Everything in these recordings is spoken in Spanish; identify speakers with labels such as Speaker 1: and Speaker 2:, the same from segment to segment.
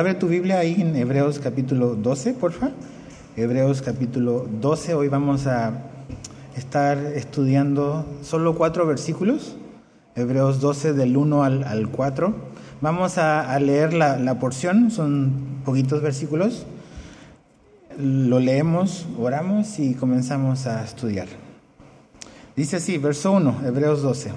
Speaker 1: Abre tu Biblia ahí en Hebreos capítulo 12, porfa. Hebreos capítulo 12. Hoy vamos a estar estudiando solo cuatro versículos. Hebreos 12 del 1 al, 4. Vamos a, leer la, la, porción, son poquitos versículos. Lo leemos, oramos y comenzamos a estudiar. Dice así, verso 1, Hebreos 12.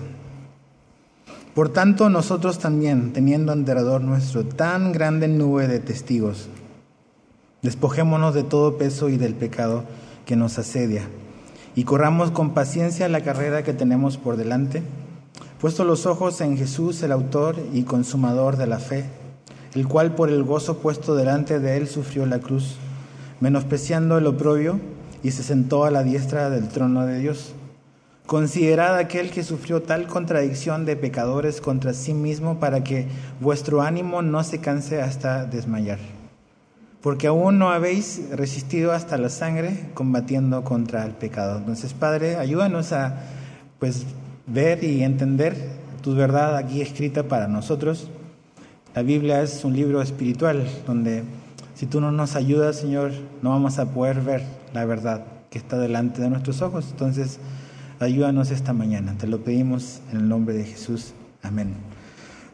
Speaker 1: Por tanto, nosotros también, teniendo enterador nuestro tan grande nube de testigos, despojémonos de todo peso y del pecado que nos asedia, y corramos con paciencia la carrera que tenemos por delante, puesto los ojos en Jesús, el autor y consumador de la fe, el cual por el gozo puesto delante de él sufrió la cruz, menospreciando el oprobio, y se sentó a la diestra del trono de Dios. Considerad aquel que sufrió tal contradicción de pecadores contra sí mismo para que vuestro ánimo no se canse hasta desmayar. Porque aún no habéis resistido hasta la sangre combatiendo contra el pecado. Entonces, Padre, ayúdanos a pues ver y entender tu verdad aquí escrita para nosotros. La Biblia es un libro espiritual donde si tú no nos ayudas, Señor, no vamos a poder ver la verdad que está delante de nuestros ojos. Entonces, Ayúdanos esta mañana, te lo pedimos en el nombre de Jesús. Amén.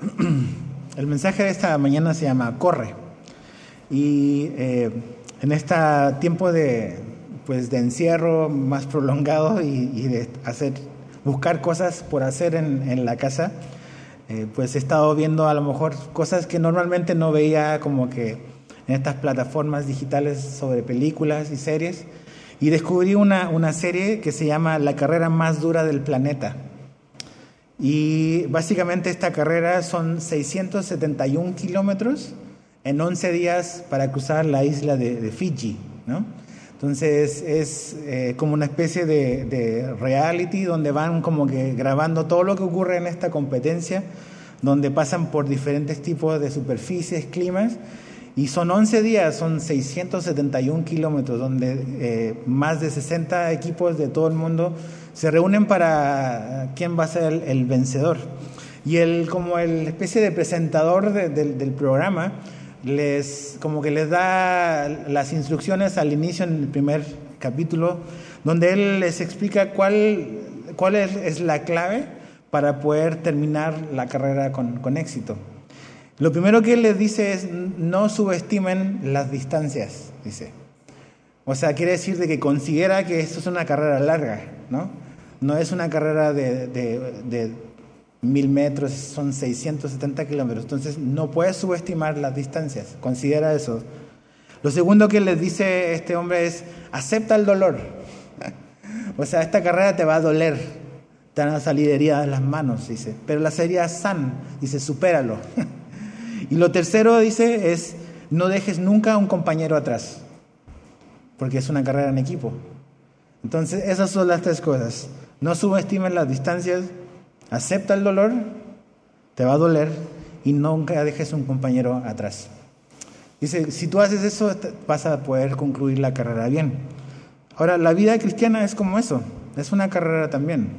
Speaker 1: El mensaje de esta mañana se llama Corre. Y eh, en este tiempo de, pues, de encierro más prolongado y, de hacer, buscar cosas por hacer en, la casa, eh, pues he estado viendo a lo mejor cosas que normalmente no veía como que en estas plataformas digitales sobre películas y series y descubrí una, una serie que se llama La carrera más dura del planeta. Y básicamente esta carrera son 671 kilómetros en 11 días para cruzar la isla de, Fiji, ¿no? Entonces es eh, como una especie de, de, reality donde van como que grabando todo lo que ocurre en esta competencia, donde pasan por diferentes tipos de superficies, climas, y son 11 días, son 671 kilómetros, donde eh, más de 60 equipos de todo el mundo se reúnen para quién va a ser el, vencedor. Y él, como el especie de presentador del programa, les, como que les da las instrucciones al inicio en el primer capítulo, donde él les explica cuál, cuál es, la clave para poder terminar la carrera con, con éxito. Lo primero que él les dice es no subestimen las distancias, dice. O sea, quiere decir de que considera que esto es una carrera larga, ¿no? No es una carrera de, mil metros, son 670 kilómetros. Entonces, no puedes subestimar las distancias, considera eso. Lo segundo que les dice este hombre es, acepta el dolor. o sea, esta carrera te va a doler, te van a salir heridas las manos, dice. Pero la sería san, dice, supéralo. Y lo tercero, dice, es no dejes nunca a un compañero atrás, porque es una carrera en equipo. Entonces, esas son las tres cosas. No subestimes las distancias, acepta el dolor, te va a doler, y nunca dejes a un compañero atrás. Dice, si tú haces eso, vas a poder concluir la carrera bien. Ahora, la vida cristiana es como eso, es una carrera también.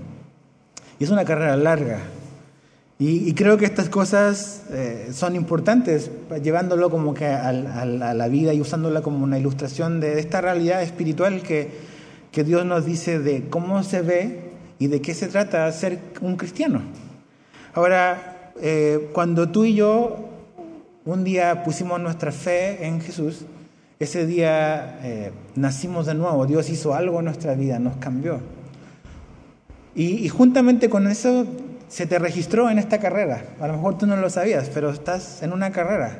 Speaker 1: Y es una carrera larga. Y, creo que estas cosas eh, son importantes, llevándolo como que a, la vida y usándola como una ilustración de esta realidad espiritual que, que Dios nos dice de cómo se ve y de qué se trata ser un cristiano. Ahora, eh, cuando tú y yo un día pusimos nuestra fe en Jesús, ese día eh, nacimos de nuevo, Dios hizo algo en nuestra vida, nos cambió. Y, y juntamente con eso se te registró en esta carrera. A lo mejor tú no lo sabías, pero estás en una carrera.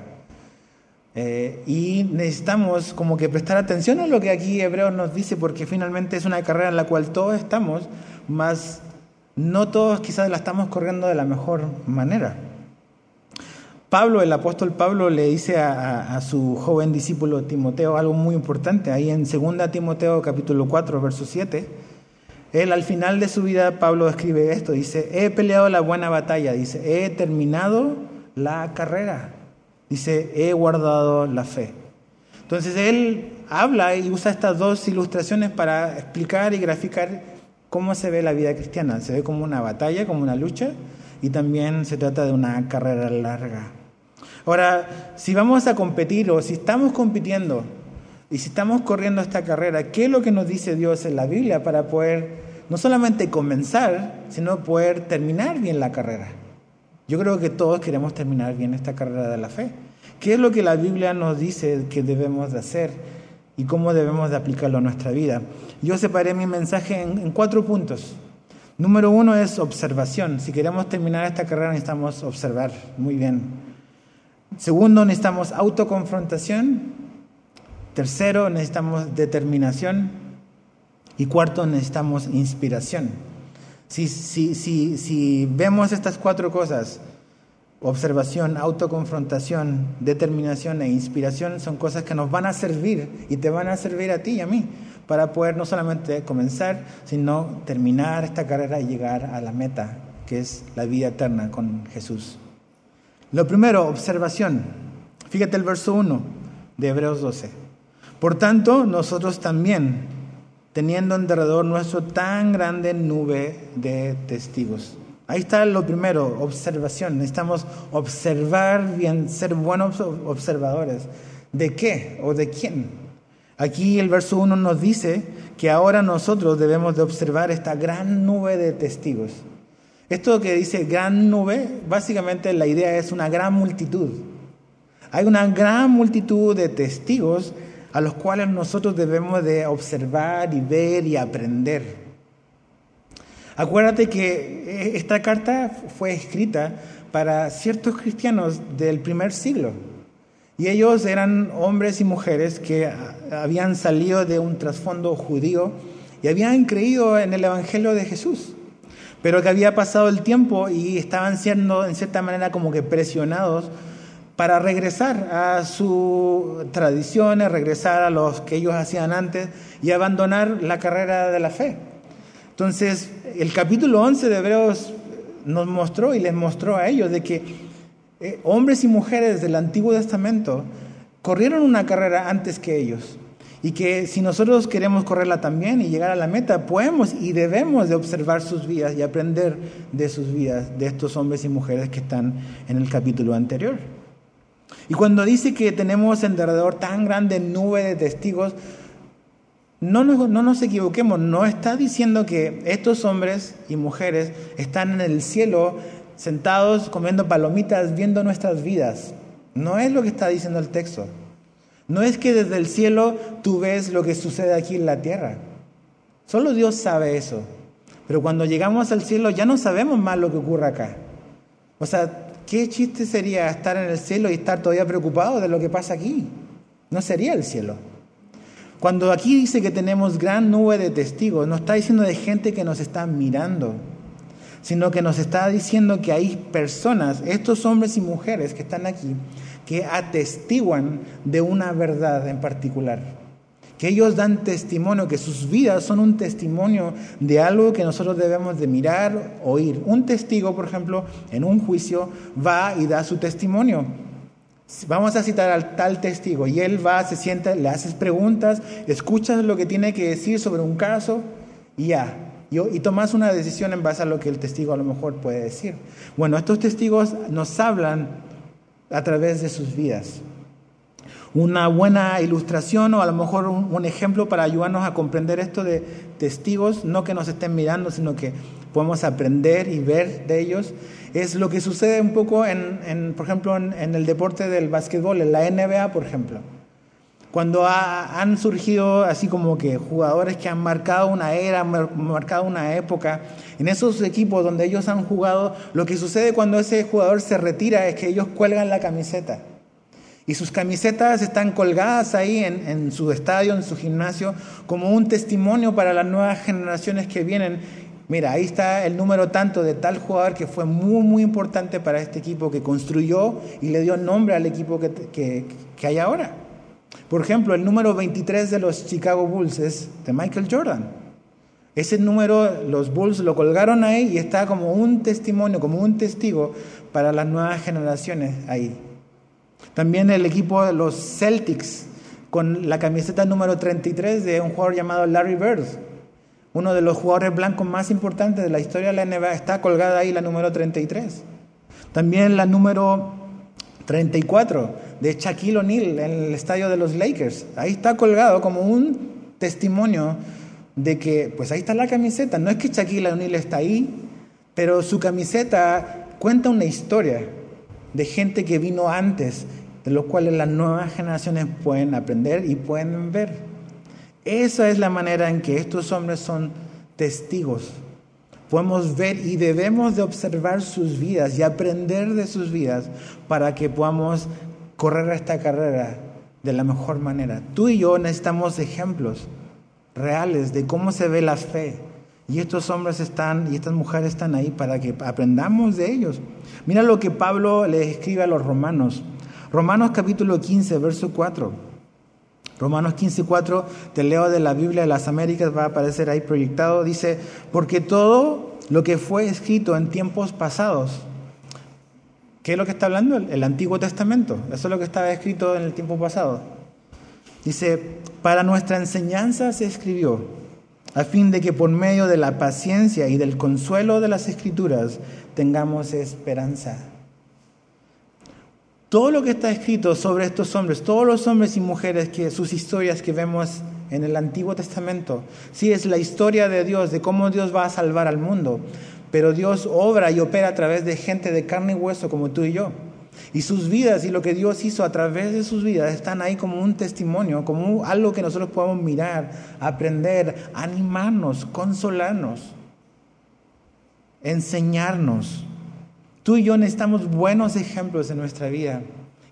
Speaker 1: Eh, y necesitamos como que prestar atención a lo que aquí Hebreos nos dice, porque finalmente es una carrera en la cual todos estamos, más no todos quizás la estamos corriendo de la mejor manera. Pablo, el apóstol Pablo, le dice a, a su joven discípulo Timoteo algo muy importante, ahí en 2 Timoteo capítulo 4, verso 7 él al final de su vida, Pablo escribe esto, dice, he peleado la buena batalla, dice, he terminado la carrera, dice, he guardado la fe. Entonces él habla y usa estas dos ilustraciones para explicar y graficar cómo se ve la vida cristiana. Se ve como una batalla, como una lucha, y también se trata de una carrera larga. Ahora, si vamos a competir o si estamos compitiendo y si estamos corriendo esta carrera, ¿qué es lo que nos dice Dios en la Biblia para poder no solamente comenzar, sino poder terminar bien la carrera? Yo creo que todos queremos terminar bien esta carrera de la fe. ¿Qué es lo que la Biblia nos dice que debemos de hacer y cómo debemos de aplicarlo a nuestra vida? Yo separé mi mensaje en, en cuatro puntos. Número uno es observación. Si queremos terminar esta carrera necesitamos observar muy bien. Segundo, necesitamos autoconfrontación. Tercero, necesitamos determinación. Y cuarto, necesitamos inspiración. Si, si, si, si vemos estas cuatro cosas, observación, autoconfrontación, determinación e inspiración, son cosas que nos van a servir y te van a servir a ti y a mí para poder no solamente comenzar, sino terminar esta carrera y llegar a la meta, que es la vida eterna con Jesús. Lo primero, observación. Fíjate el verso 1 de Hebreos 12. Por tanto, nosotros también, teniendo en derredor nuestro tan grande nube de testigos. Ahí está lo primero, observación. Necesitamos observar bien, ser buenos observadores. ¿De qué o de quién? Aquí el verso 1 nos dice que ahora nosotros debemos de observar esta gran nube de testigos. Esto que dice gran nube, básicamente la idea es una gran multitud. Hay una gran multitud de testigos a los cuales nosotros debemos de observar y ver y aprender. Acuérdate que esta carta fue escrita para ciertos cristianos del primer siglo. Y ellos eran hombres y mujeres que habían salido de un trasfondo judío y habían creído en el Evangelio de Jesús, pero que había pasado el tiempo y estaban siendo en cierta manera como que presionados para regresar a sus tradiciones, regresar a los que ellos hacían antes y abandonar la carrera de la fe. Entonces, el capítulo 11 de Hebreos nos mostró y les mostró a ellos de que eh, hombres y mujeres del Antiguo Testamento corrieron una carrera antes que ellos. Y que si nosotros queremos correrla también y llegar a la meta, podemos y debemos de observar sus vidas y aprender de sus vidas, de estos hombres y mujeres que están en el capítulo anterior. Y cuando dice que tenemos en derredor tan grande nube de testigos, no nos, no nos equivoquemos, no está diciendo que estos hombres y mujeres están en el cielo sentados comiendo palomitas, viendo nuestras vidas. No es lo que está diciendo el texto. No es que desde el cielo tú ves lo que sucede aquí en la tierra. Solo Dios sabe eso. Pero cuando llegamos al cielo ya no sabemos más lo que ocurre acá. O sea, ¿qué chiste sería estar en el cielo y estar todavía preocupado de lo que pasa aquí? No sería el cielo. Cuando aquí dice que tenemos gran nube de testigos, no está diciendo de gente que nos está mirando sino que nos está diciendo que hay personas, estos hombres y mujeres que están aquí, que atestiguan de una verdad en particular, que ellos dan testimonio, que sus vidas son un testimonio de algo que nosotros debemos de mirar, oír. Un testigo, por ejemplo, en un juicio va y da su testimonio. Vamos a citar al tal testigo y él va, se sienta, le haces preguntas, escuchas lo que tiene que decir sobre un caso y ya, y, tomas una decisión en base a lo que el testigo a lo mejor puede decir. Bueno, estos testigos nos hablan a través de sus vidas. Una buena ilustración o a lo mejor un, ejemplo para ayudarnos a comprender esto de testigos, no que nos estén mirando, sino que podemos aprender y ver de ellos, es lo que sucede un poco, en, por ejemplo, en el deporte del básquetbol, en la NBA, por ejemplo. Cuando han surgido así como que jugadores que han marcado una era, marcado una época, en esos equipos donde ellos han jugado, lo que sucede cuando ese jugador se retira es que ellos cuelgan la camiseta. Y sus camisetas están colgadas ahí en, su estadio, en su gimnasio, como un testimonio para las nuevas generaciones que vienen. Mira, ahí está el número tanto de tal jugador que fue muy, muy importante para este equipo, que construyó y le dio nombre al equipo que, que, que hay ahora. Por ejemplo, el número 23 de los Chicago Bulls es de Michael Jordan. Ese número los Bulls lo colgaron ahí y está como un testimonio, como un testigo para las nuevas generaciones ahí. También el equipo de los Celtics con la camiseta número 33 de un jugador llamado Larry Bird. Uno de los jugadores blancos más importantes de la historia de la NBA está colgada ahí la número 33. También la número 34 de Shaquille O'Neal en el estadio de los Lakers. Ahí está colgado como un testimonio de que, pues ahí está la camiseta. No es que Shaquille O'Neal está ahí, pero su camiseta cuenta una historia de gente que vino antes, de los cuales las nuevas generaciones pueden aprender y pueden ver. Esa es la manera en que estos hombres son testigos. Podemos ver y debemos de observar sus vidas y aprender de sus vidas para que podamos correr esta carrera de la mejor manera. Tú y yo necesitamos ejemplos reales de cómo se ve la fe. Y estos hombres están y estas mujeres están ahí para que aprendamos de ellos. Mira lo que Pablo le escribe a los romanos. Romanos capítulo 15, verso 4. Romanos 15, 4, te leo de la Biblia de las Américas, va a aparecer ahí proyectado, dice, porque todo lo que fue escrito en tiempos pasados, ¿qué es lo que está hablando? El Antiguo Testamento, eso es lo que estaba escrito en el tiempo pasado. Dice, para nuestra enseñanza se escribió, a fin de que por medio de la paciencia y del consuelo de las escrituras tengamos esperanza. Todo lo que está escrito sobre estos hombres, todos los hombres y mujeres que sus historias que vemos en el Antiguo Testamento, sí es la historia de Dios, de cómo Dios va a salvar al mundo, pero Dios obra y opera a través de gente de carne y hueso como tú y yo. Y sus vidas y lo que Dios hizo a través de sus vidas están ahí como un testimonio, como algo que nosotros podemos mirar, aprender, animarnos, consolarnos, enseñarnos. Tú y yo necesitamos buenos ejemplos en nuestra vida.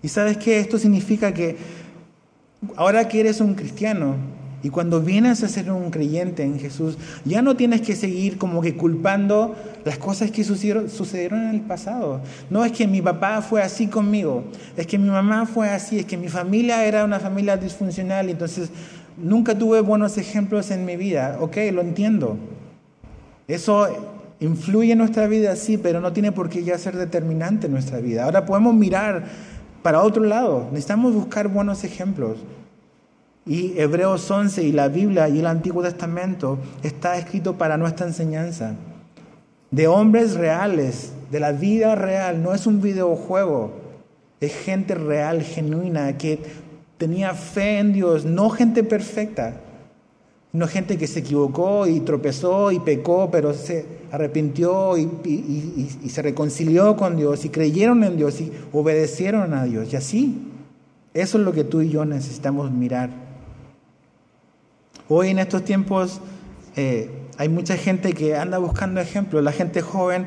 Speaker 1: Y sabes que esto significa que ahora que eres un cristiano, y cuando vienes a ser un creyente en Jesús, ya no tienes que seguir como que culpando las cosas que sucedieron, en el pasado. No es que mi papá fue así conmigo, es que mi mamá fue así, es que mi familia era una familia disfuncional entonces nunca tuve buenos ejemplos en mi vida. Ok, lo entiendo. Eso influye en nuestra vida, sí, pero no tiene por qué ya ser determinante en nuestra vida. Ahora podemos mirar para otro lado, necesitamos buscar buenos ejemplos. Y Hebreos 11 y la Biblia y el Antiguo Testamento está escrito para nuestra enseñanza. De hombres reales, de la vida real, no es un videojuego, es gente real, genuina, que tenía fe en Dios, no gente perfecta, no gente que se equivocó y tropezó y pecó, pero se arrepintió y, y, se reconcilió con Dios y creyeron en Dios y obedecieron a Dios. Y así, eso es lo que tú y yo necesitamos mirar. Hoy en estos tiempos eh, hay mucha gente que anda buscando ejemplos, la gente joven,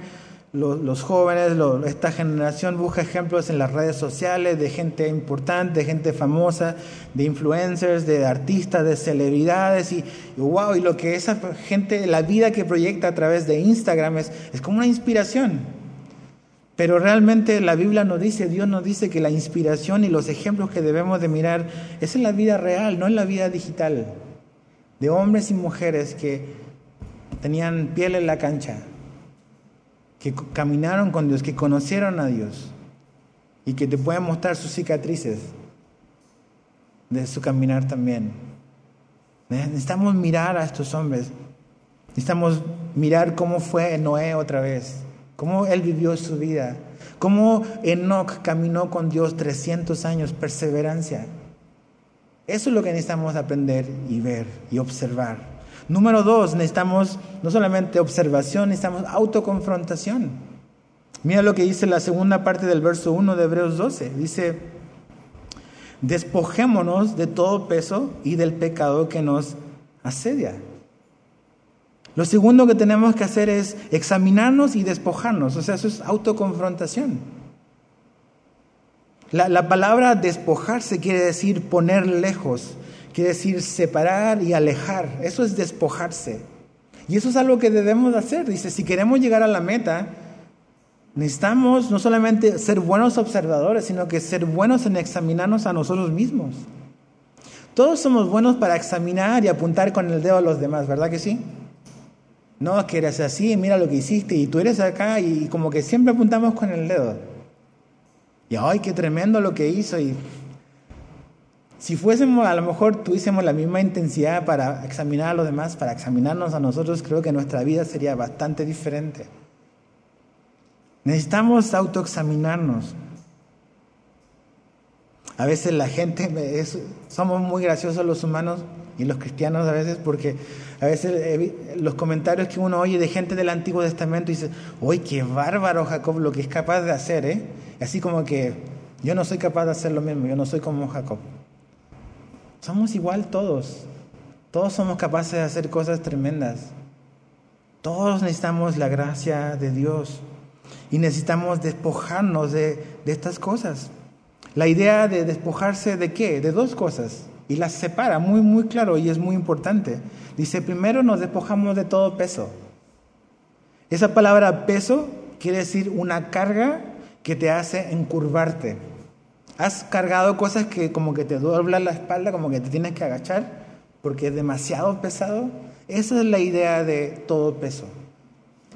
Speaker 1: los, jóvenes, esta generación busca ejemplos en las redes sociales de gente importante, de gente famosa, de influencers, de artistas, de celebridades. Y, wow, y lo que esa gente, la vida que proyecta a través de Instagram es, es como una inspiración. Pero realmente la Biblia nos dice, Dios nos dice que la inspiración y los ejemplos que debemos de mirar es en la vida real, no en la vida digital de hombres y mujeres que tenían piel en la cancha, que caminaron con Dios, que conocieron a Dios y que te pueden mostrar sus cicatrices de su caminar también. Necesitamos mirar a estos hombres, necesitamos mirar cómo fue Noé otra vez, cómo él vivió su vida, cómo Enoch caminó con Dios 300 años, perseverancia. Eso es lo que necesitamos aprender y ver y observar. Número dos, necesitamos no solamente observación, necesitamos autoconfrontación. Mira lo que dice la segunda parte del verso 1 de Hebreos 12. Dice, despojémonos de todo peso y del pecado que nos asedia. Lo segundo que tenemos que hacer es examinarnos y despojarnos. O sea, eso es autoconfrontación. La, palabra despojarse quiere decir poner lejos, quiere decir separar y alejar. Eso es despojarse. Y eso es algo que debemos hacer. Dice, si queremos llegar a la meta, necesitamos no solamente ser buenos observadores, sino que ser buenos en examinarnos a nosotros mismos. Todos somos buenos para examinar y apuntar con el dedo a los demás, ¿verdad que sí? No, que eres así, mira lo que hiciste y tú eres acá y como que siempre apuntamos con el dedo. Y ay, qué tremendo lo que hizo. Y si fuésemos, a lo mejor tuviésemos la misma intensidad para examinar a los demás, para examinarnos a nosotros, creo que nuestra vida sería bastante diferente. Necesitamos autoexaminarnos. A veces la gente, somos muy graciosos los humanos y los cristianos a veces porque a veces los comentarios que uno oye de gente del Antiguo Testamento dice, uy, qué bárbaro Jacob lo que es capaz de hacer, ¿eh? Así como que yo no soy capaz de hacer lo mismo, yo no soy como Jacob. Somos igual todos, todos somos capaces de hacer cosas tremendas. Todos necesitamos la gracia de Dios y necesitamos despojarnos de, de estas cosas. La idea de despojarse de qué? De dos cosas. Y las separa muy, muy claro y es muy importante. Dice, primero nos despojamos de todo peso. Esa palabra peso quiere decir una carga que te hace encurvarte. Has cargado cosas que como que te doblan la espalda, como que te tienes que agachar porque es demasiado pesado. Esa es la idea de todo peso.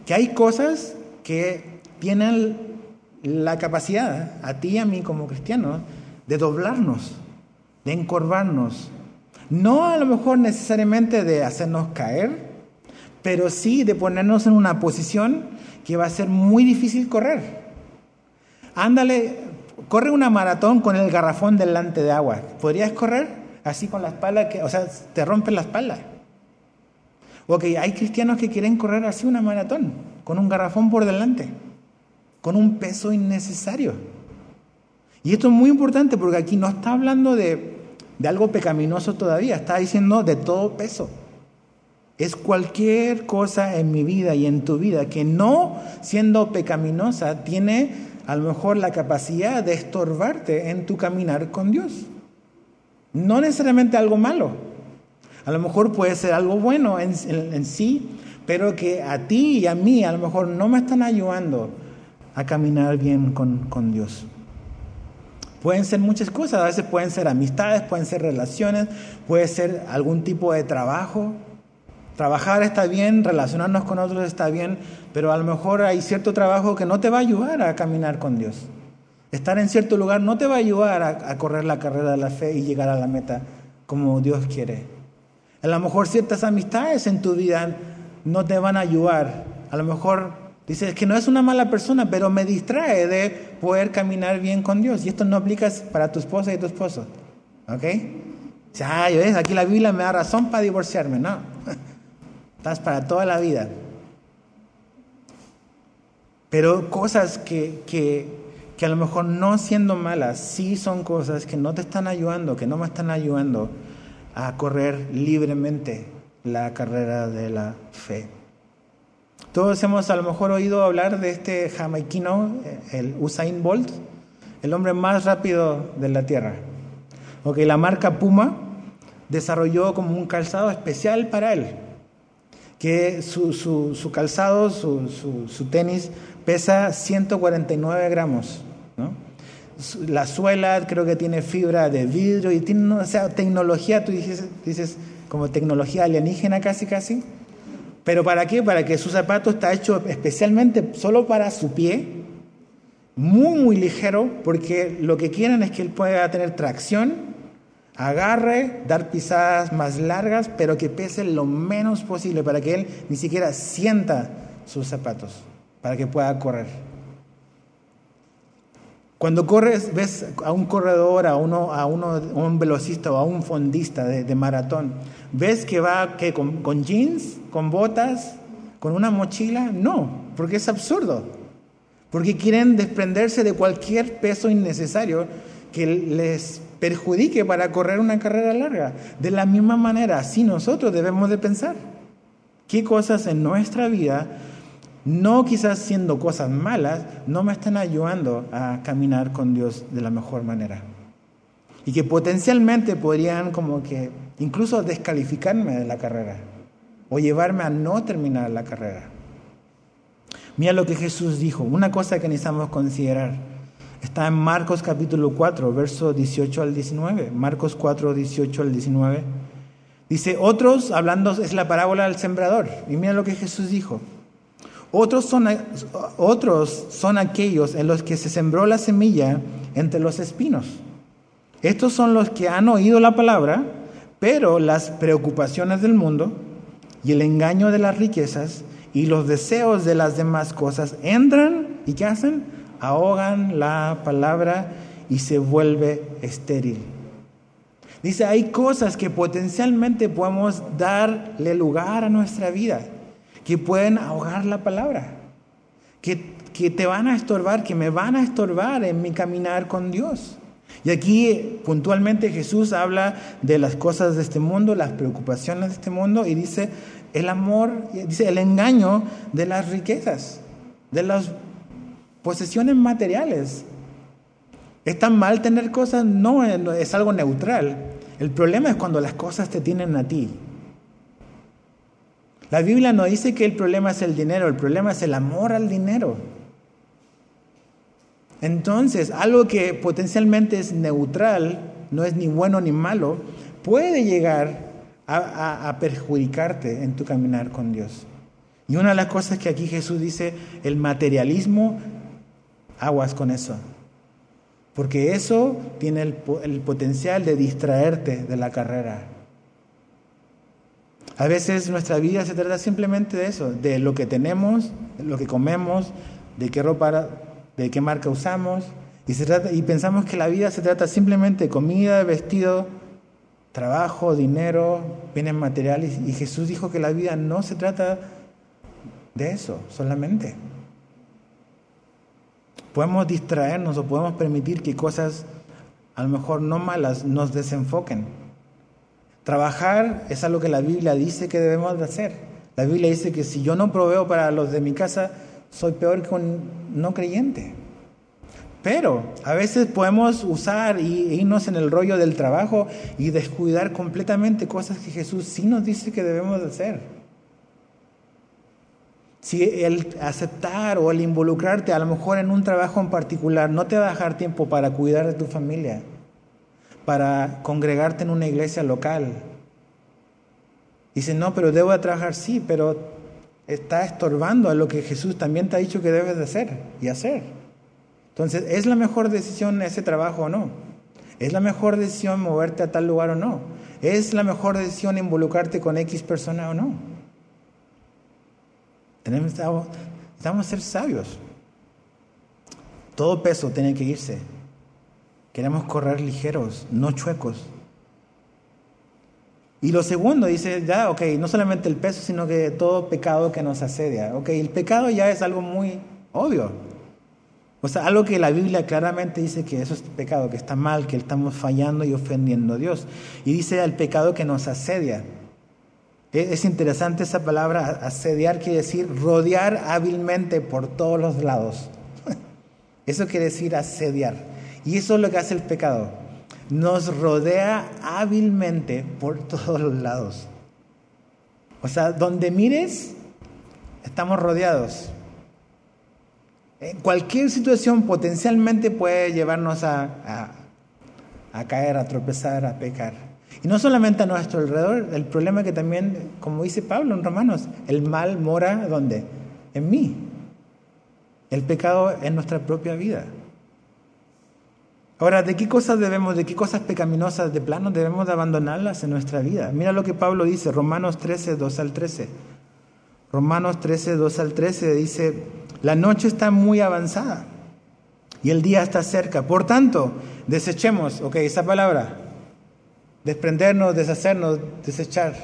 Speaker 1: Que hay cosas que tienen la capacidad, a ti y a mí como cristianos, de doblarnos, de encorvarnos. No a lo mejor necesariamente de hacernos caer, pero sí de ponernos en una posición que va a ser muy difícil correr. Ándale, corre una maratón con el garrafón delante de agua. ¿Podrías correr así con la espalda? Que, o sea, te rompe la espalda. Ok, hay cristianos que quieren correr así una maratón, con un garrafón por delante con un peso innecesario. Y esto es muy importante porque aquí no está hablando de, algo pecaminoso todavía, está diciendo de todo peso. Es cualquier cosa en mi vida y en tu vida que no siendo pecaminosa tiene a lo mejor la capacidad de estorbarte en tu caminar con Dios. No necesariamente algo malo. A lo mejor puede ser algo bueno en, sí, pero que a ti y a mí a lo mejor no me están ayudando a caminar bien con, Dios. Pueden ser muchas cosas, a veces pueden ser amistades, pueden ser relaciones, puede ser algún tipo de trabajo. Trabajar está bien, relacionarnos con otros está bien, pero a lo mejor hay cierto trabajo que no te va a ayudar a caminar con Dios. Estar en cierto lugar no te va a ayudar a, correr la carrera de la fe y llegar a la meta como Dios quiere. A lo mejor ciertas amistades en tu vida no te van a ayudar. A lo mejor Dice que no es una mala persona, pero me distrae de poder caminar bien con Dios. Y esto no aplica para tu esposa y tu esposo. ¿Ok? Ay, ¿ves? Aquí la Biblia me da razón para divorciarme. No. Estás para toda la vida. Pero cosas que, que, que a lo mejor no siendo malas, sí son cosas que no te están ayudando, que no me están ayudando a correr libremente la carrera de la fe. Todos hemos a lo mejor oído hablar de este jamaiquino, el Usain Bolt, el hombre más rápido de la Tierra. Ok, la marca Puma desarrolló como un calzado especial para él, que su, su, calzado, su, su, tenis, pesa 149 gramos. ¿no? La suela creo que tiene fibra de vidrio y tiene, o sea, tecnología, tú dices, dices como tecnología alienígena casi, casi. ¿Pero para qué? Para que su zapato está hecho especialmente solo para su pie, muy, muy ligero, porque lo que quieren es que él pueda tener tracción, agarre, dar pisadas más largas, pero que pese lo menos posible, para que él ni siquiera sienta sus zapatos, para que pueda correr. Cuando corres, ves a un corredor, a uno, a uno, un velocista o a un fondista de, maratón, ves que va que con, jeans, con botas, con una mochila. No, porque es absurdo. Porque quieren desprenderse de cualquier peso innecesario que les perjudique para correr una carrera larga. De la misma manera, así nosotros debemos de pensar. ¿Qué cosas en nuestra vida no quizás siendo cosas malas, no me están ayudando a caminar con Dios de la mejor manera. Y que potencialmente podrían como que incluso descalificarme de la carrera o llevarme a no terminar la carrera. Mira lo que Jesús dijo, una cosa que necesitamos considerar. Está en Marcos capítulo 4, verso 18 al 19. Marcos 4, 18 al 19. Dice, otros, hablando, es la parábola del sembrador. Y mira lo que Jesús dijo. Otros son, otros son aquellos en los que se sembró la semilla entre los espinos. Estos son los que han oído la palabra, pero las preocupaciones del mundo y el engaño de las riquezas y los deseos de las demás cosas entran y ¿qué hacen? Ahogan la palabra y se vuelve estéril. Dice, hay cosas que potencialmente podemos darle lugar a nuestra vida, que pueden ahogar la palabra, que, que te van a estorbar, que me van a estorbar en mi caminar con Dios. Y aquí puntualmente Jesús habla de las cosas de este mundo, las preocupaciones de este mundo y dice el amor, dice el engaño de las riquezas, de las posesiones materiales. ¿Es tan mal tener cosas? No, es algo neutral. El problema es cuando las cosas te tienen a ti. La Biblia no dice que el problema es el dinero, el problema es el amor al dinero. Entonces, algo que potencialmente es neutral, no es ni bueno ni malo, puede llegar a, a, perjudicarte en tu caminar con Dios. Y una de las cosas que aquí Jesús dice, el materialismo, aguas con eso. Porque eso tiene el, potencial de distraerte de la carrera. A veces nuestra vida se trata simplemente de eso, de lo que tenemos, de lo que comemos, de qué ropa, de qué marca usamos, y, y pensamos que la vida se trata simplemente de comida, vestido, trabajo, dinero, bienes materiales, y Jesús dijo que la vida no se trata de eso solamente. Podemos distraernos o podemos permitir que cosas a lo mejor no malas nos desenfoquen. Trabajar es algo que la Biblia dice que debemos de hacer. La Biblia dice que si yo no proveo para los de mi casa, soy peor que un no creyente. Pero a veces podemos usar y irnos en el rollo del trabajo y descuidar completamente cosas que Jesús sí nos dice que debemos de hacer. El aceptar o el involucrarte a lo mejor en un trabajo en particular no te va a dejar tiempo para cuidar de tu familia, para congregarte en una iglesia local. Dice, no, pero debo de trabajar, sí, pero está estorbando a lo que Jesús también te ha dicho que debes de hacer y hacer. Entonces, ¿es la mejor decisión ese trabajo o no? ¿Es la mejor decisión moverte a tal lugar o no? ¿Es la mejor decisión involucrarte con X persona o no? Tenemos, necesitamos ser sabios. Todo peso tiene que irse. Queremos correr ligeros, no chuecos. Y lo segundo dice, ya, ok, no solamente el peso, sino que todo pecado que nos asedia. Ok, el pecado ya es algo muy obvio. O sea, algo que la Biblia claramente dice que eso es pecado, que está mal, que estamos fallando y ofendiendo a Dios. Y dice el pecado que nos asedia. Es interesante esa palabra, asediar quiere decir rodear hábilmente por todos los lados. Eso quiere decir asediar. Y eso es lo que hace el pecado. Nos rodea hábilmente por todos los lados. O sea, donde mires, estamos rodeados. En cualquier situación potencialmente puede llevarnos a, a caer, a tropezar, a pecar. Y no solamente a nuestro alrededor, el problema es que también, como dice Pablo en Romanos, el mal mora ¿dónde? En mí. El pecado en nuestra propia vida. Ahora, ¿de qué cosas debemos, de qué cosas pecaminosas de plano debemos de abandonarlas en nuestra vida? Mira lo que Pablo dice, Romanos 13, 2 al 13. Romanos 13, 2 al 13 dice, la noche está muy avanzada y el día está cerca. Por tanto, desechemos, ok, esa palabra, desprendernos, deshacernos, desechar.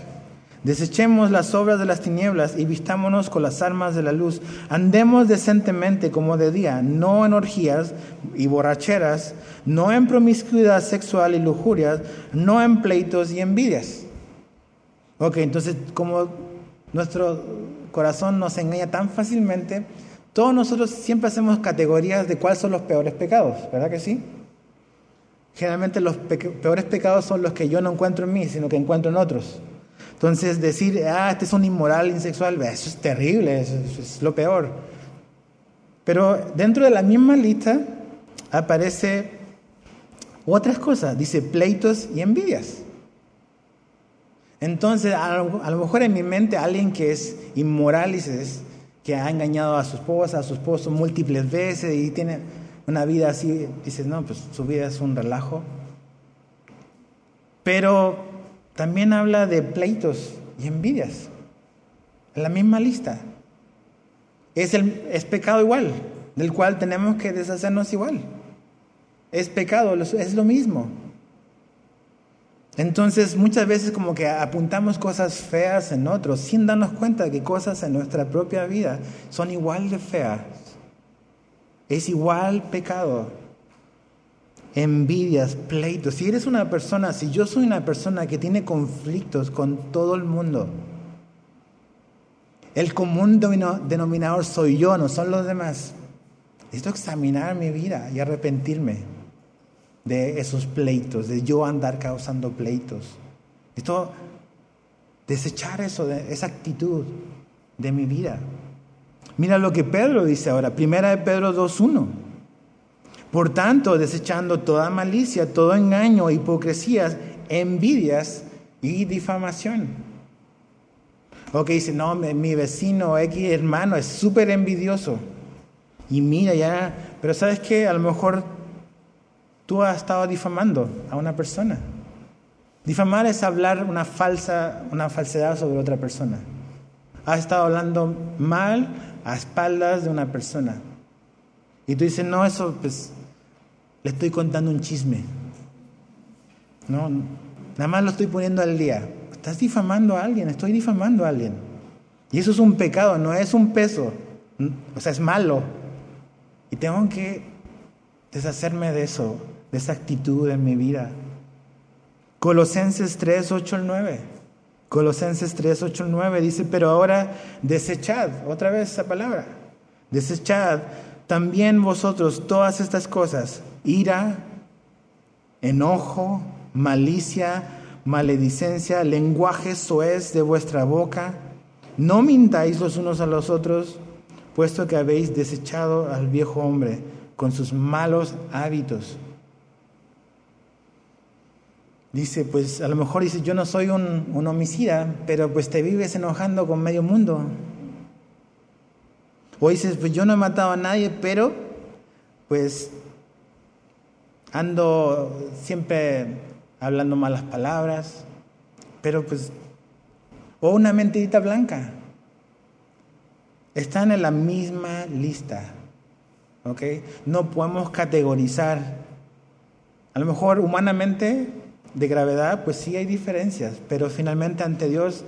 Speaker 1: Desechemos las obras de las tinieblas y vistámonos con las armas de la luz. Andemos decentemente como de día, no en orgías y borracheras, no en promiscuidad sexual y lujurias, no en pleitos y envidias. Ok, entonces como nuestro corazón nos engaña tan fácilmente, todos nosotros siempre hacemos categorías de cuáles son los peores pecados, ¿verdad que sí? Generalmente los peores pecados son los que yo no encuentro en mí, sino que encuentro en otros. Entonces decir, ah, este es un inmoral, insexual, eso es terrible, eso es lo peor. Pero dentro de la misma lista aparece otras cosas, dice pleitos y envidias. Entonces, a lo, mejor en mi mente alguien que es inmoral y que ha engañado a su esposa, a su esposo múltiples veces y tiene una vida así, dices, no, pues su vida es un relajo. Pero también habla de pleitos y envidias. En la misma lista. Es, el, es pecado igual, del cual tenemos que deshacernos igual. es pecado, es lo mismo. Entonces muchas veces como que apuntamos cosas feas en otros sin darnos cuenta que cosas en nuestra propia vida son igual de feas. Es igual pecado. Envidias, pleitos. Si eres una persona, si yo soy una persona que tiene conflictos con todo el mundo, el común denominador soy yo, no son los demás. Necesito examinar mi vida y arrepentirme de esos pleitos, de yo andar causando pleitos. Necesito desechar eso, esa actitud de mi vida. Mira lo que Pedro dice ahora, primera de Pedro 2.1. Por tanto, desechando toda malicia, todo engaño, hipocresías, envidias y difamación. Ok, dice, no, mi vecino X hermano es súper envidioso. Y mira ya, pero sabes que a lo mejor tú has estado difamando a una persona. Difamar es hablar una falsa, una falsedad sobre otra persona. Has estado hablando mal a espaldas de una persona. Y tú dices, no, eso pues le estoy contando un chisme. No, nada más lo estoy poniendo al día. Estás difamando a alguien, estoy difamando a alguien. Y eso es un pecado, no es un peso. O sea, es malo. Y tengo que deshacerme de eso, de esa actitud en mi vida. Colosenses 3, 8 al 9. Colosenses 3, 8 al 9 dice, pero ahora desechad, otra vez esa palabra, desechad también vosotros todas estas cosas, ira, enojo, malicia, maledicencia, lenguaje soez de vuestra boca. No mintáis los unos a los otros, puesto que habéis desechado al viejo hombre con sus malos hábitos. Dice, pues a lo mejor dice, yo no soy un, un homicida, pero pues te vives enojando con medio mundo. O dices, pues yo no he matado a nadie, pero pues ando siempre hablando malas palabras, pero pues, o una mentirita blanca. Están en la misma lista, ¿ok? No podemos categorizar. A lo mejor humanamente, de gravedad, pues sí hay diferencias, pero finalmente ante Dios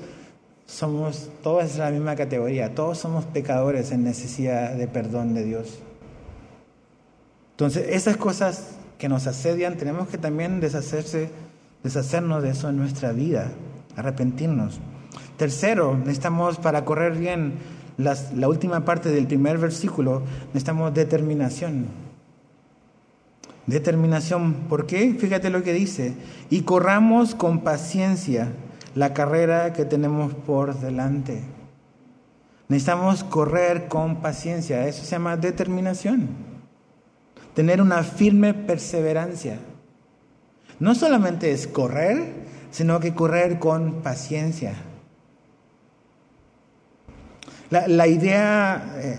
Speaker 1: somos todos la misma categoría, todos somos pecadores en necesidad de perdón de Dios. Entonces, esas cosas que nos asedian, tenemos que también deshacerse, deshacernos de eso en nuestra vida, arrepentirnos. Tercero, necesitamos para correr bien la última parte del primer versículo, necesitamos determinación. Determinación, ¿por qué? Fíjate lo que dice, y corramos con paciencia la carrera que tenemos por delante. Necesitamos correr con paciencia, eso se llama determinación tener una firme perseverancia. No solamente es correr, sino que correr con paciencia. La, idea, eh,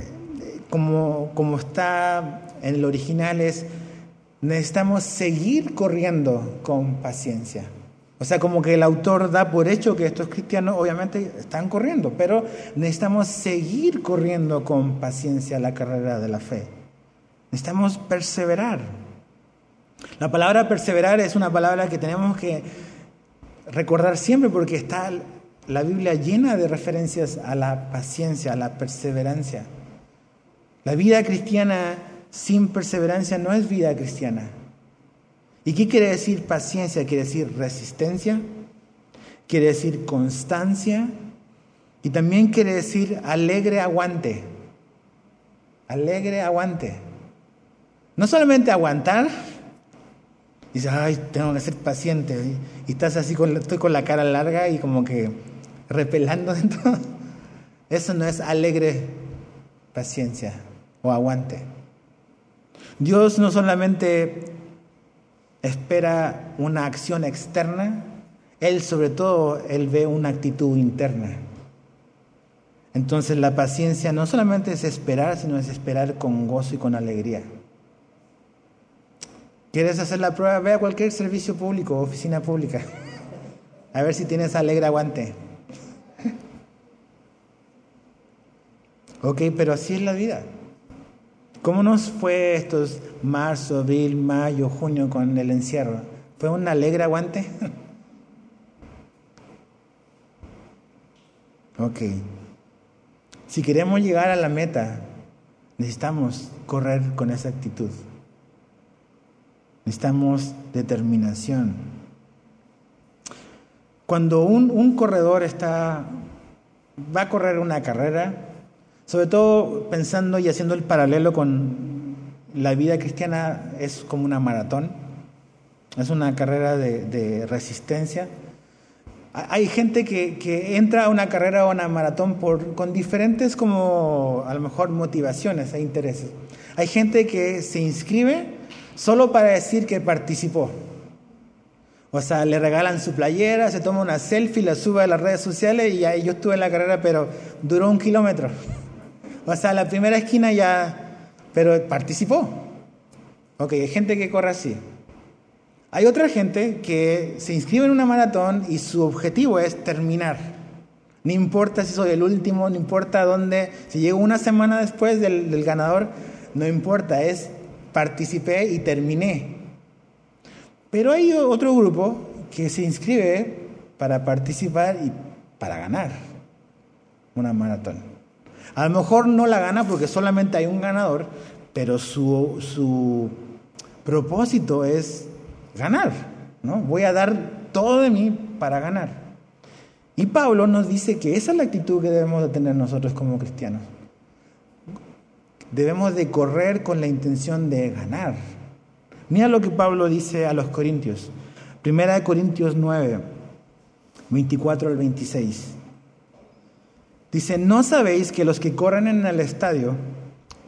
Speaker 1: como, como está en el original, es necesitamos seguir corriendo con paciencia. O sea, como que el autor da por hecho que estos cristianos obviamente están corriendo, pero necesitamos seguir corriendo con paciencia la carrera de la fe. Necesitamos perseverar. La palabra perseverar es una palabra que tenemos que recordar siempre porque está la Biblia llena de referencias a la paciencia, a la perseverancia. La vida cristiana sin perseverancia no es vida cristiana. ¿Y qué quiere decir paciencia? Quiere decir resistencia, quiere decir constancia y también quiere decir alegre aguante. Alegre aguante. No solamente aguantar, dices, ay, tengo que ser paciente, y estás así, con, estoy con la cara larga y como que repelando dentro. Eso no es alegre paciencia o aguante. Dios no solamente espera una acción externa, Él sobre todo, Él ve una actitud interna. Entonces la paciencia no solamente es esperar, sino es esperar con gozo y con alegría. ¿Quieres hacer la prueba? Ve a cualquier servicio público, oficina pública. A ver si tienes alegre aguante. Ok, pero así es la vida. ¿Cómo nos fue estos marzo, abril, mayo, junio con el encierro? ¿Fue un alegre aguante? ok. Si queremos llegar a la meta, necesitamos correr con esa actitud. Necesitamos determinación. Cuando un, un corredor está, va a correr una carrera, sobre todo pensando y haciendo el paralelo con la vida cristiana, es como una maratón, es una carrera de, resistencia. Hay gente que, entra a una carrera o a una maratón con diferentes como a lo mejor motivaciones e intereses. Hay gente que se inscribe solo para decir que participó. O sea, le regalan su playera, se toma una selfie, la sube a las redes sociales y ahí yo estuve en la carrera, pero duró un kilómetro. O sea, la primera esquina ya, pero participó. Ok, hay gente que corre así. Hay otra gente que se inscribe en una maratón y su objetivo es terminar. No importa si soy el último, no importa dónde, si llego una semana después del, del ganador, no importa, es participé y terminé. Pero hay otro grupo que se inscribe para participar y para ganar una maratón. A lo mejor no la gana porque solamente hay un ganador, pero su, su propósito es ganar, ¿no? Voy a dar todo de mí para ganar. Y Pablo nos dice que esa es la actitud que debemos de tener nosotros como cristianos. Debemos de correr con la intención de ganar. Mira lo que Pablo dice a los Corintios. Primera de Corintios 9, 24 al 26. Dice, ¿no sabéis que los que corren en el estadio,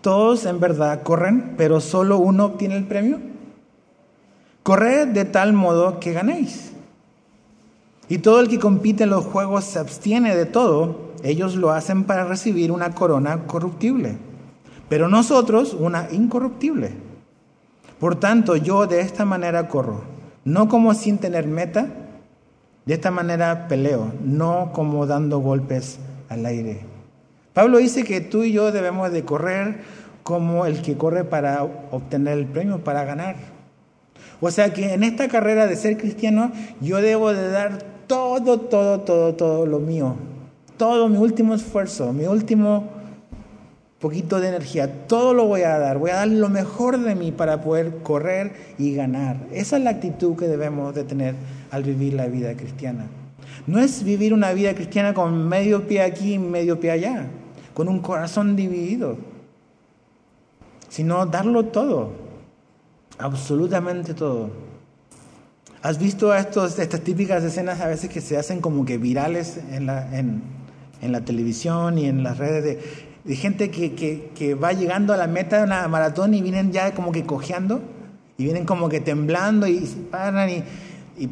Speaker 1: todos en verdad corren, pero solo uno obtiene el premio? Corred de tal modo que ganéis. Y todo el que compite en los juegos se abstiene de todo, ellos lo hacen para recibir una corona corruptible, pero nosotros una incorruptible. Por tanto, yo de esta manera corro, no como sin tener meta, de esta manera peleo, no como dando golpes al aire. Pablo dice que tú y yo debemos de correr como el que corre para obtener el premio, para ganar. O sea que en esta carrera de ser cristiano yo debo de dar todo, todo, todo, todo lo mío. Todo mi último esfuerzo, mi último poquito de energía, todo lo voy a dar. Voy a dar lo mejor de mí para poder correr y ganar. Esa es la actitud que debemos de tener al vivir la vida cristiana. No es vivir una vida cristiana con medio pie aquí y medio pie allá, con un corazón dividido, sino darlo todo, absolutamente todo. ¿Has visto estos, estas típicas escenas a veces que se hacen como que virales en la, en, la televisión y en las redes de, gente que, que, que, va llegando a la meta de una maratón y vienen ya como que cojeando y vienen como que temblando y se paran y,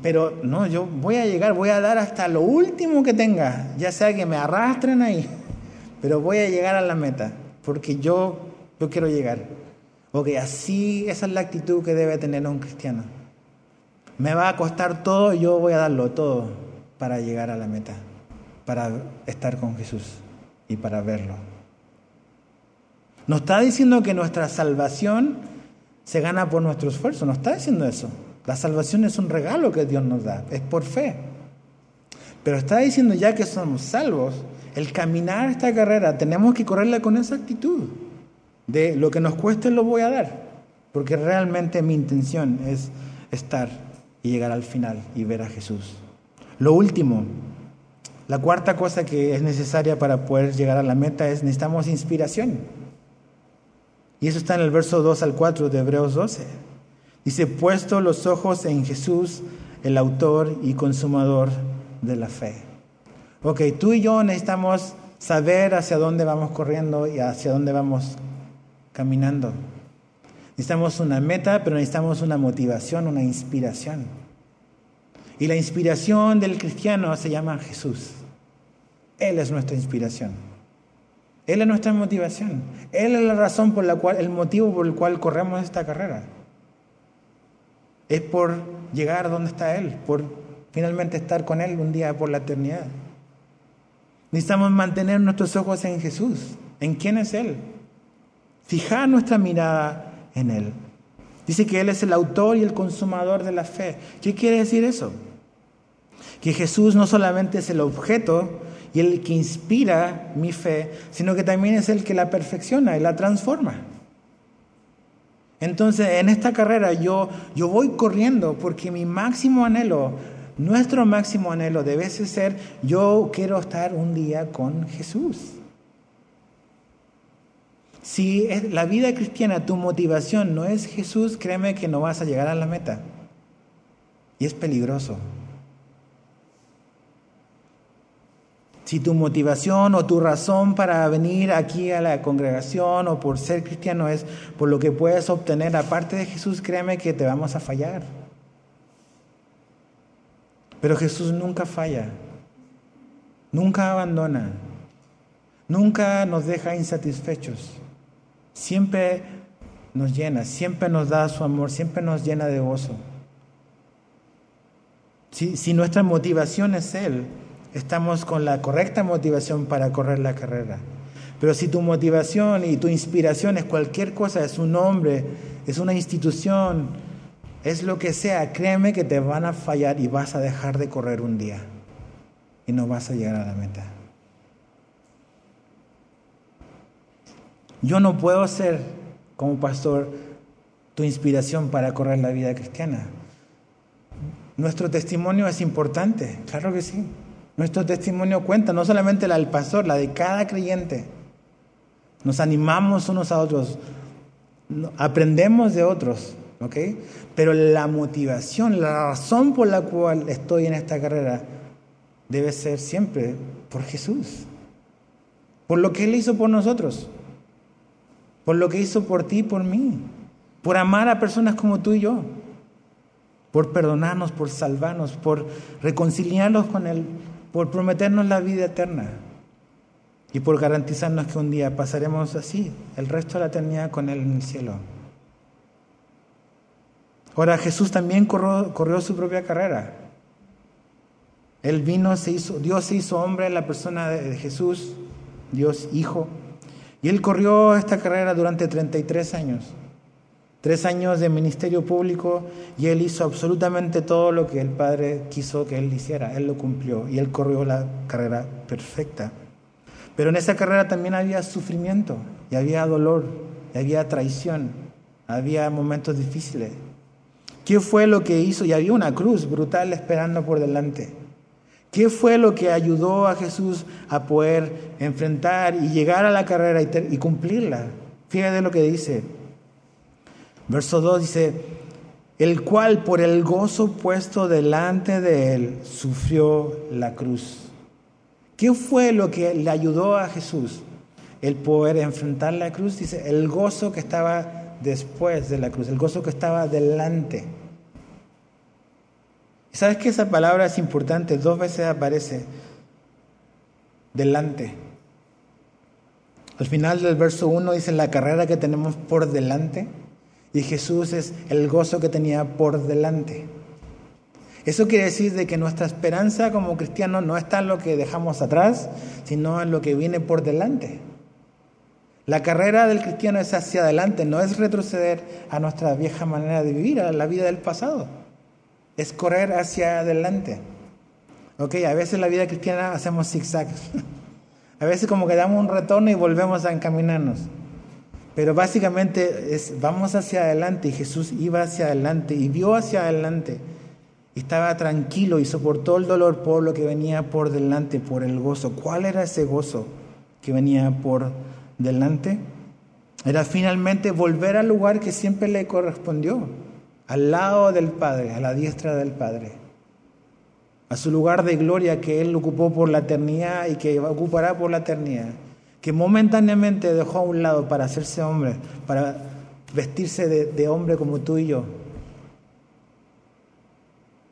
Speaker 1: pero no, yo voy a llegar, voy a dar hasta lo último que tenga, ya sea que me arrastren ahí, pero voy a llegar a la meta, porque yo, yo quiero llegar. Porque así, esa es la actitud que debe tener un cristiano. Me va a costar todo, yo voy a darlo todo para llegar a la meta, para estar con Jesús y para verlo. No está diciendo que nuestra salvación se gana por nuestro esfuerzo, no está diciendo eso. La salvación es un regalo que Dios nos da, es por fe. Pero está diciendo ya que somos salvos, el caminar esta carrera tenemos que correrla con esa actitud de lo que nos cueste lo voy a dar, porque realmente mi intención es estar y llegar al final y ver a Jesús. Lo último, la cuarta cosa que es necesaria para poder llegar a la meta es necesitamos inspiración. Y eso está en el verso 2 al 4 de Hebreos 12. Dice, puesto los ojos en Jesús, el autor y consumador de la fe. Ok, tú y yo necesitamos saber hacia dónde vamos corriendo y hacia dónde vamos caminando. Necesitamos una meta, pero necesitamos una motivación, una inspiración. Y la inspiración del cristiano se llama Jesús. Él es nuestra inspiración. Él es nuestra motivación. Él es la razón por la cual, el motivo por el cual corremos esta carrera es por llegar donde está Él, por finalmente estar con Él un día por la eternidad. Necesitamos mantener nuestros ojos en Jesús, en quién es Él. Fijar nuestra mirada en Él. Dice que Él es el autor y el consumador de la fe. ¿Qué quiere decir eso? Que Jesús no solamente es el objeto y el que inspira mi fe, sino que también es el que la perfecciona y la transforma. Entonces, en esta carrera yo, yo voy corriendo porque mi máximo anhelo, nuestro máximo anhelo debe ser, yo quiero estar un día con Jesús. Si la vida cristiana, tu motivación no es Jesús, créeme que no vas a llegar a la meta. Y es peligroso. Si tu motivación o tu razón para venir aquí a la congregación o por ser cristiano es por lo que puedes obtener aparte de Jesús, créeme que te vamos a fallar. Pero Jesús nunca falla, nunca abandona, nunca nos deja insatisfechos. Siempre nos llena, siempre nos da su amor, siempre nos llena de gozo. Si, si nuestra motivación es Él, estamos con la correcta motivación para correr la carrera. Pero si tu motivación y tu inspiración es cualquier cosa, es un hombre, es una institución, es lo que sea, créeme que te van a fallar y vas a dejar de correr un día y no vas a llegar a la meta. Yo no puedo ser, como pastor, tu inspiración para correr la vida cristiana. Nuestro testimonio es importante, claro que sí. Nuestro testimonio cuenta, no solamente la del pastor, la de cada creyente. Nos animamos unos a otros, aprendemos de otros, ¿ok? Pero la motivación, la razón por la cual estoy en esta carrera debe ser siempre por Jesús, por lo que Él hizo por nosotros, por lo que hizo por ti y por mí, por amar a personas como tú y yo, por perdonarnos, por salvarnos, por reconciliarnos con Él por prometernos la vida eterna y por garantizarnos que un día pasaremos así el resto de la eternidad con Él en el cielo. Ahora Jesús también corrió, su propia carrera. Él vino, se hizo, Dios se hizo hombre en la persona de Jesús, Dios Hijo, y Él corrió esta carrera durante 33 años. Tres años de ministerio público y él hizo absolutamente todo lo que el Padre quiso que él hiciera. Él lo cumplió y él corrió la carrera perfecta. Pero en esa carrera también había sufrimiento y había dolor, y había traición, había momentos difíciles. ¿Qué fue lo que hizo? Y había una cruz brutal esperando por delante. ¿Qué fue lo que ayudó a Jesús a poder enfrentar y llegar a la carrera y, y cumplirla? Fíjate lo que dice. Verso 2 dice, el cual por el gozo puesto delante de él sufrió la cruz. ¿Qué fue lo que le ayudó a Jesús? El poder enfrentar la cruz, dice, el gozo que estaba después de la cruz, el gozo que estaba delante. ¿Sabes que esa palabra es importante? Dos veces aparece delante. Al final del verso 1 dice la carrera que tenemos por delante. Y Jesús es el gozo que tenía por delante. Eso quiere decir de que nuestra esperanza como cristianos no está en lo que dejamos atrás, sino en lo que viene por delante. La carrera del cristiano es hacia adelante, no es retroceder a nuestra vieja manera de vivir, a la vida del pasado. Es correr hacia adelante. Ok, a veces la vida cristiana hacemos zigzags. A veces como que damos un retorno y volvemos a encaminarnos. Pero básicamente es, vamos hacia adelante y Jesús iba hacia adelante y vio hacia adelante. estaba tranquilo y soportó el dolor por lo que venía por delante, por el gozo. ¿Cuál era ese gozo que venía por delante? Era finalmente volver al lugar que siempre le correspondió, al lado del Padre, a la diestra del Padre, a su lugar de gloria que Él ocupó por la eternidad y que ocupará por la eternidad que momentáneamente dejó a un lado para hacerse hombre, para vestirse de, hombre como tú y yo,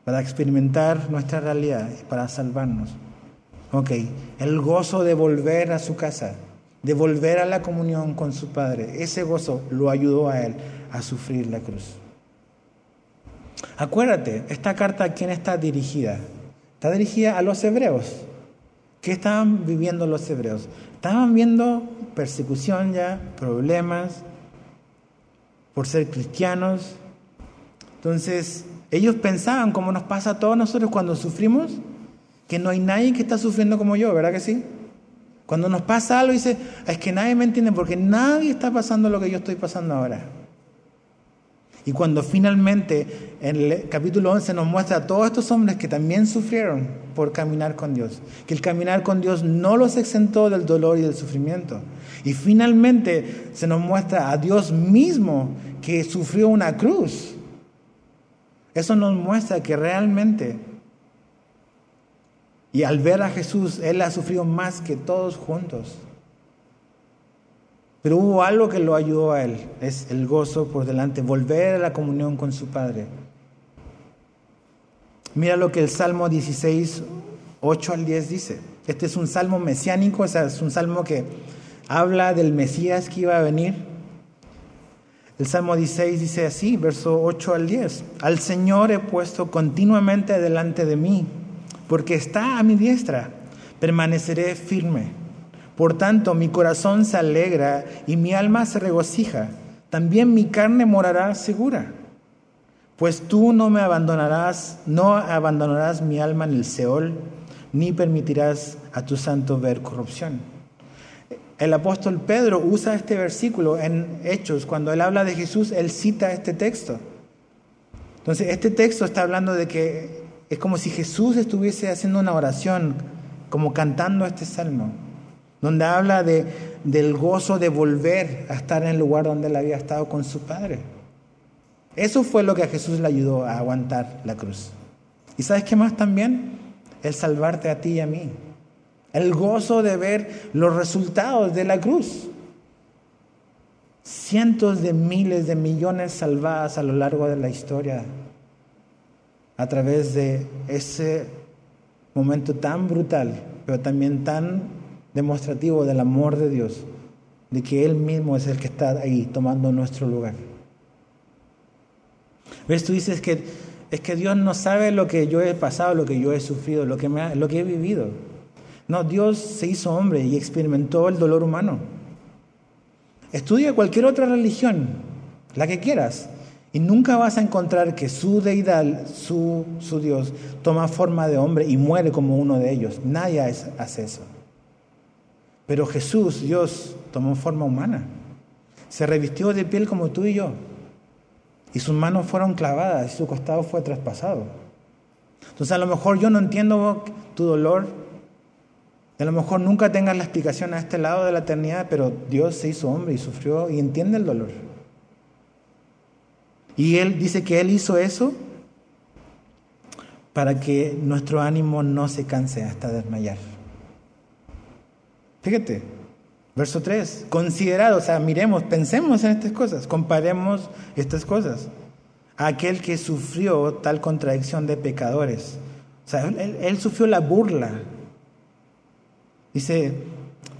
Speaker 1: para experimentar nuestra realidad y para salvarnos. Ok, el gozo de volver a su casa, de volver a la comunión con su Padre, ese gozo lo ayudó a él a sufrir la cruz. Acuérdate, esta carta a quién está dirigida? Está dirigida a los hebreos. ¿Qué estaban viviendo los hebreos? Estaban viendo persecución ya, problemas por ser cristianos. Entonces, ellos pensaban, como nos pasa a todos nosotros cuando sufrimos, que no hay nadie que está sufriendo como yo, ¿verdad que sí? Cuando nos pasa algo, dice, es que nadie me entiende porque nadie está pasando lo que yo estoy pasando ahora. Y cuando finalmente en el capítulo 11 nos muestra a todos estos hombres que también sufrieron por caminar con Dios, que el caminar con Dios no los exentó del dolor y del sufrimiento. Y finalmente se nos muestra a Dios mismo que sufrió una cruz. Eso nos muestra que realmente, y al ver a Jesús, Él ha sufrido más que todos juntos. Pero hubo algo que lo ayudó a él, es el gozo por delante, volver a la comunión con su Padre. Mira lo que el Salmo 16, 8 al 10 dice. Este es un salmo mesiánico, es un salmo que habla del Mesías que iba a venir. El Salmo 16 dice así, verso 8 al 10. Al Señor he puesto continuamente delante de mí, porque está a mi diestra, permaneceré firme. Por tanto, mi corazón se alegra y mi alma se regocija. También mi carne morará segura. Pues tú no me abandonarás, no abandonarás mi alma en el Seol, ni permitirás a tu santo ver corrupción. El apóstol Pedro usa este versículo en Hechos. Cuando él habla de Jesús, él cita este texto. Entonces, este texto está hablando de que es como si Jesús estuviese haciendo una oración, como cantando este salmo donde habla de, del gozo de volver a estar en el lugar donde él había estado con su padre. Eso fue lo que a Jesús le ayudó a aguantar la cruz. ¿Y sabes qué más también? El salvarte a ti y a mí. El gozo de ver los resultados de la cruz. Cientos de miles de millones salvadas a lo largo de la historia a través de ese momento tan brutal, pero también tan demostrativo del amor de Dios, de que Él mismo es el que está ahí tomando nuestro lugar. ¿Ves? Tú dices que es que Dios no sabe lo que yo he pasado, lo que yo he sufrido, lo que, me lo que he vivido. No, Dios se hizo hombre y experimentó el dolor humano. Estudia cualquier otra religión, la que quieras, y nunca vas a encontrar que su deidad, su, su Dios, toma forma de hombre y muere como uno de ellos. Nadie hace eso. Pero Jesús, Dios, tomó forma humana. Se revistió de piel como tú y yo. Y sus manos fueron clavadas y su costado fue traspasado. Entonces a lo mejor yo no entiendo tu dolor. A lo mejor nunca tengas la explicación a este lado de la eternidad, pero Dios se hizo hombre y sufrió y entiende el dolor. Y Él dice que Él hizo eso para que nuestro ánimo no se canse hasta desmayar. Fíjate, verso 3, considerado, o sea, miremos, pensemos en estas cosas, comparemos estas cosas. Aquel que sufrió tal contradicción de pecadores. O sea, él, sufrió la burla. Dice,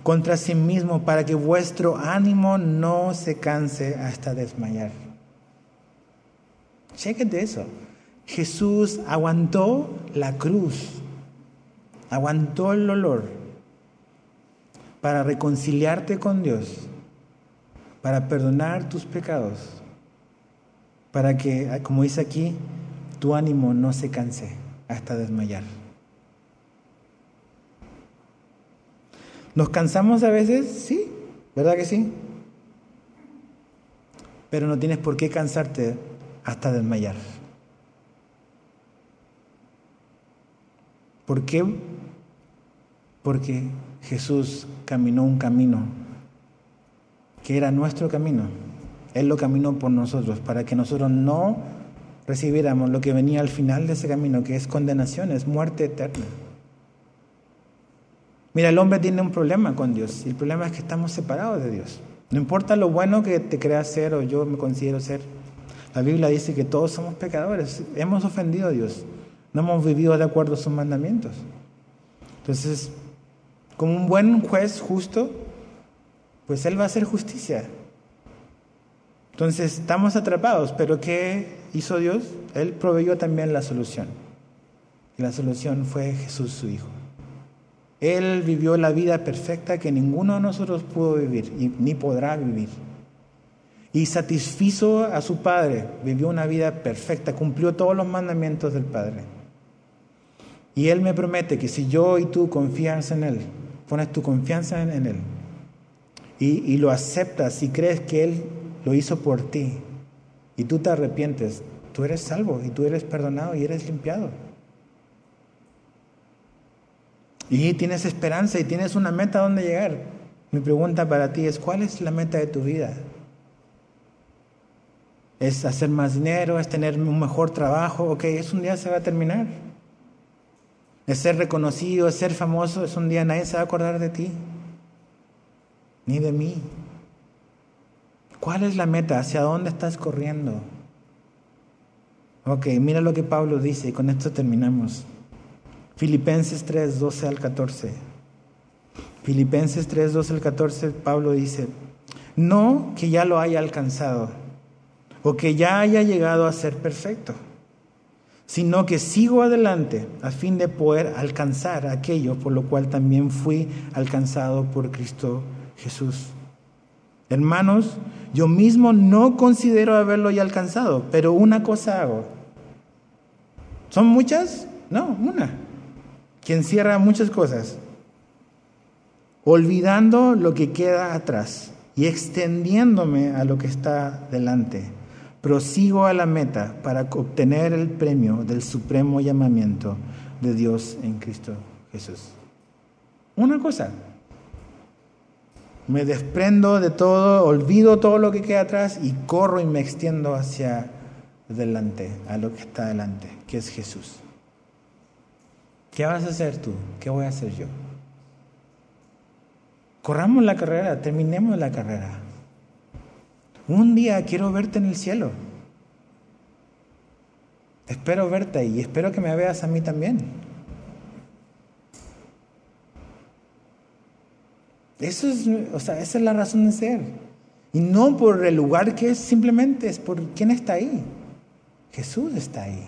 Speaker 1: contra sí mismo, para que vuestro ánimo no se canse hasta desmayar. Chéquete eso. Jesús aguantó la cruz, aguantó el dolor para reconciliarte con Dios, para perdonar tus pecados, para que, como dice aquí, tu ánimo no se canse hasta desmayar. ¿Nos cansamos a veces? Sí, ¿verdad que sí? Pero no tienes por qué cansarte hasta desmayar. ¿Por qué? Porque Jesús caminó un camino que era nuestro camino. Él lo caminó por nosotros para que nosotros no recibiéramos lo que venía al final de ese camino, que es condenación, es muerte eterna. Mira, el hombre tiene un problema con Dios y el problema es que estamos separados de Dios. No importa lo bueno que te creas ser o yo me considero ser. La Biblia dice que todos somos pecadores, hemos ofendido a Dios, no hemos vivido de acuerdo a sus mandamientos. Entonces, como un buen juez justo, pues Él va a hacer justicia. Entonces estamos atrapados, pero ¿qué hizo Dios? Él proveyó también la solución. Y la solución fue Jesús su Hijo. Él vivió la vida perfecta que ninguno de nosotros pudo vivir y ni podrá vivir. Y satisfizo a su Padre, vivió una vida perfecta, cumplió todos los mandamientos del Padre. Y Él me promete que si yo y tú confías en Él, pones tu confianza en, Él y, y lo aceptas y crees que Él lo hizo por ti y tú te arrepientes, tú eres salvo y tú eres perdonado y eres limpiado. Y tienes esperanza y tienes una meta donde llegar. Mi pregunta para ti es, ¿cuál es la meta de tu vida? ¿Es hacer más dinero? ¿Es tener un mejor trabajo? Ok, es un día se va a terminar. ¿Es ser reconocido? ¿Es ser famoso? Es un día nadie se va a acordar de ti, ni de mí. ¿Cuál es la meta? ¿Hacia dónde estás corriendo? Ok, mira lo que Pablo dice y con esto terminamos. Filipenses 3, 12 al 14. Filipenses 3, 12 al 14, Pablo dice, no que ya lo haya alcanzado o que ya haya llegado a ser perfecto, sino que sigo adelante a fin de poder alcanzar aquello por lo cual también fui alcanzado por Cristo Jesús. Hermanos, yo mismo no considero haberlo ya alcanzado, pero una cosa hago. ¿Son muchas? No, una que encierra muchas cosas, olvidando lo que queda atrás y extendiéndome a lo que está delante. Prosigo a la meta para obtener el premio del supremo llamamiento de Dios en Cristo Jesús. Una cosa, me desprendo de todo, olvido todo lo que queda atrás y corro y me extiendo hacia delante, a lo que está delante, que es Jesús. ¿Qué vas a hacer tú? ¿Qué voy a hacer yo? Corramos la carrera, terminemos la carrera. Un día quiero verte en el cielo. Espero verte y espero que me veas a mí también. Eso es, o sea, esa es la razón de ser. Y no por el lugar que es, simplemente es por quién está ahí. Jesús está ahí.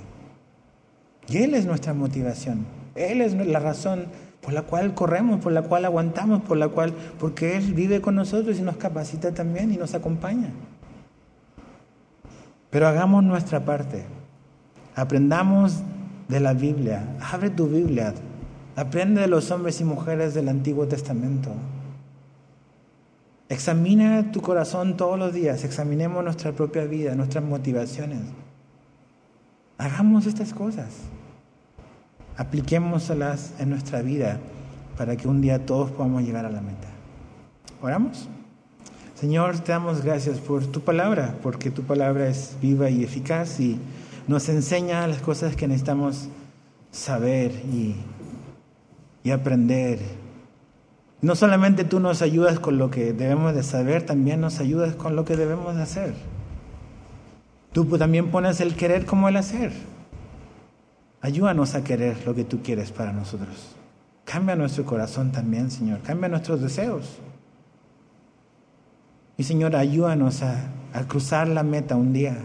Speaker 1: Y Él es nuestra motivación. Él es la razón por la cual corremos, por la cual aguantamos, por la cual, porque Él vive con nosotros y nos capacita también y nos acompaña. Pero hagamos nuestra parte. Aprendamos de la Biblia. Abre tu Biblia. Aprende de los hombres y mujeres del Antiguo Testamento. Examina tu corazón todos los días. Examinemos nuestra propia vida, nuestras motivaciones. Hagamos estas cosas apliquémoselas en nuestra vida para que un día todos podamos llegar a la meta. ¿Oramos? Señor, te damos gracias por tu palabra, porque tu palabra es viva y eficaz y nos enseña las cosas que necesitamos saber y, y aprender. No solamente tú nos ayudas con lo que debemos de saber, también nos ayudas con lo que debemos de hacer. Tú también pones el querer como el hacer. Ayúdanos a querer lo que tú quieres para nosotros. Cambia nuestro corazón también, Señor. Cambia nuestros deseos. Y Señor, ayúdanos a, cruzar la meta un día.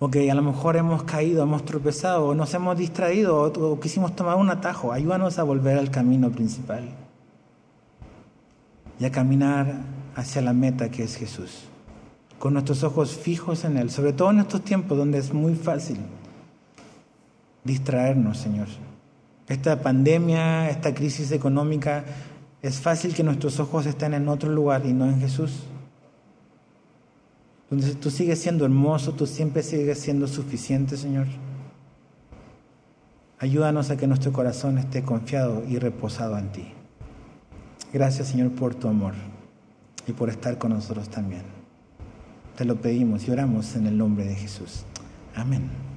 Speaker 1: Ok, a lo mejor hemos caído, hemos tropezado, o nos hemos distraído, o, quisimos tomar un atajo. Ayúdanos a volver al camino principal y a caminar hacia la meta que es Jesús, con nuestros ojos fijos en Él, sobre todo en estos tiempos donde es muy fácil distraernos, Señor. Esta pandemia, esta crisis económica, es fácil que nuestros ojos estén en otro lugar y no en Jesús. Donde tú sigues siendo hermoso, tú siempre sigues siendo suficiente, Señor. Ayúdanos a que nuestro corazón esté confiado y reposado en ti. Gracias, Señor, por tu amor y por estar con nosotros también. Te lo pedimos y oramos en el nombre de Jesús. Amén.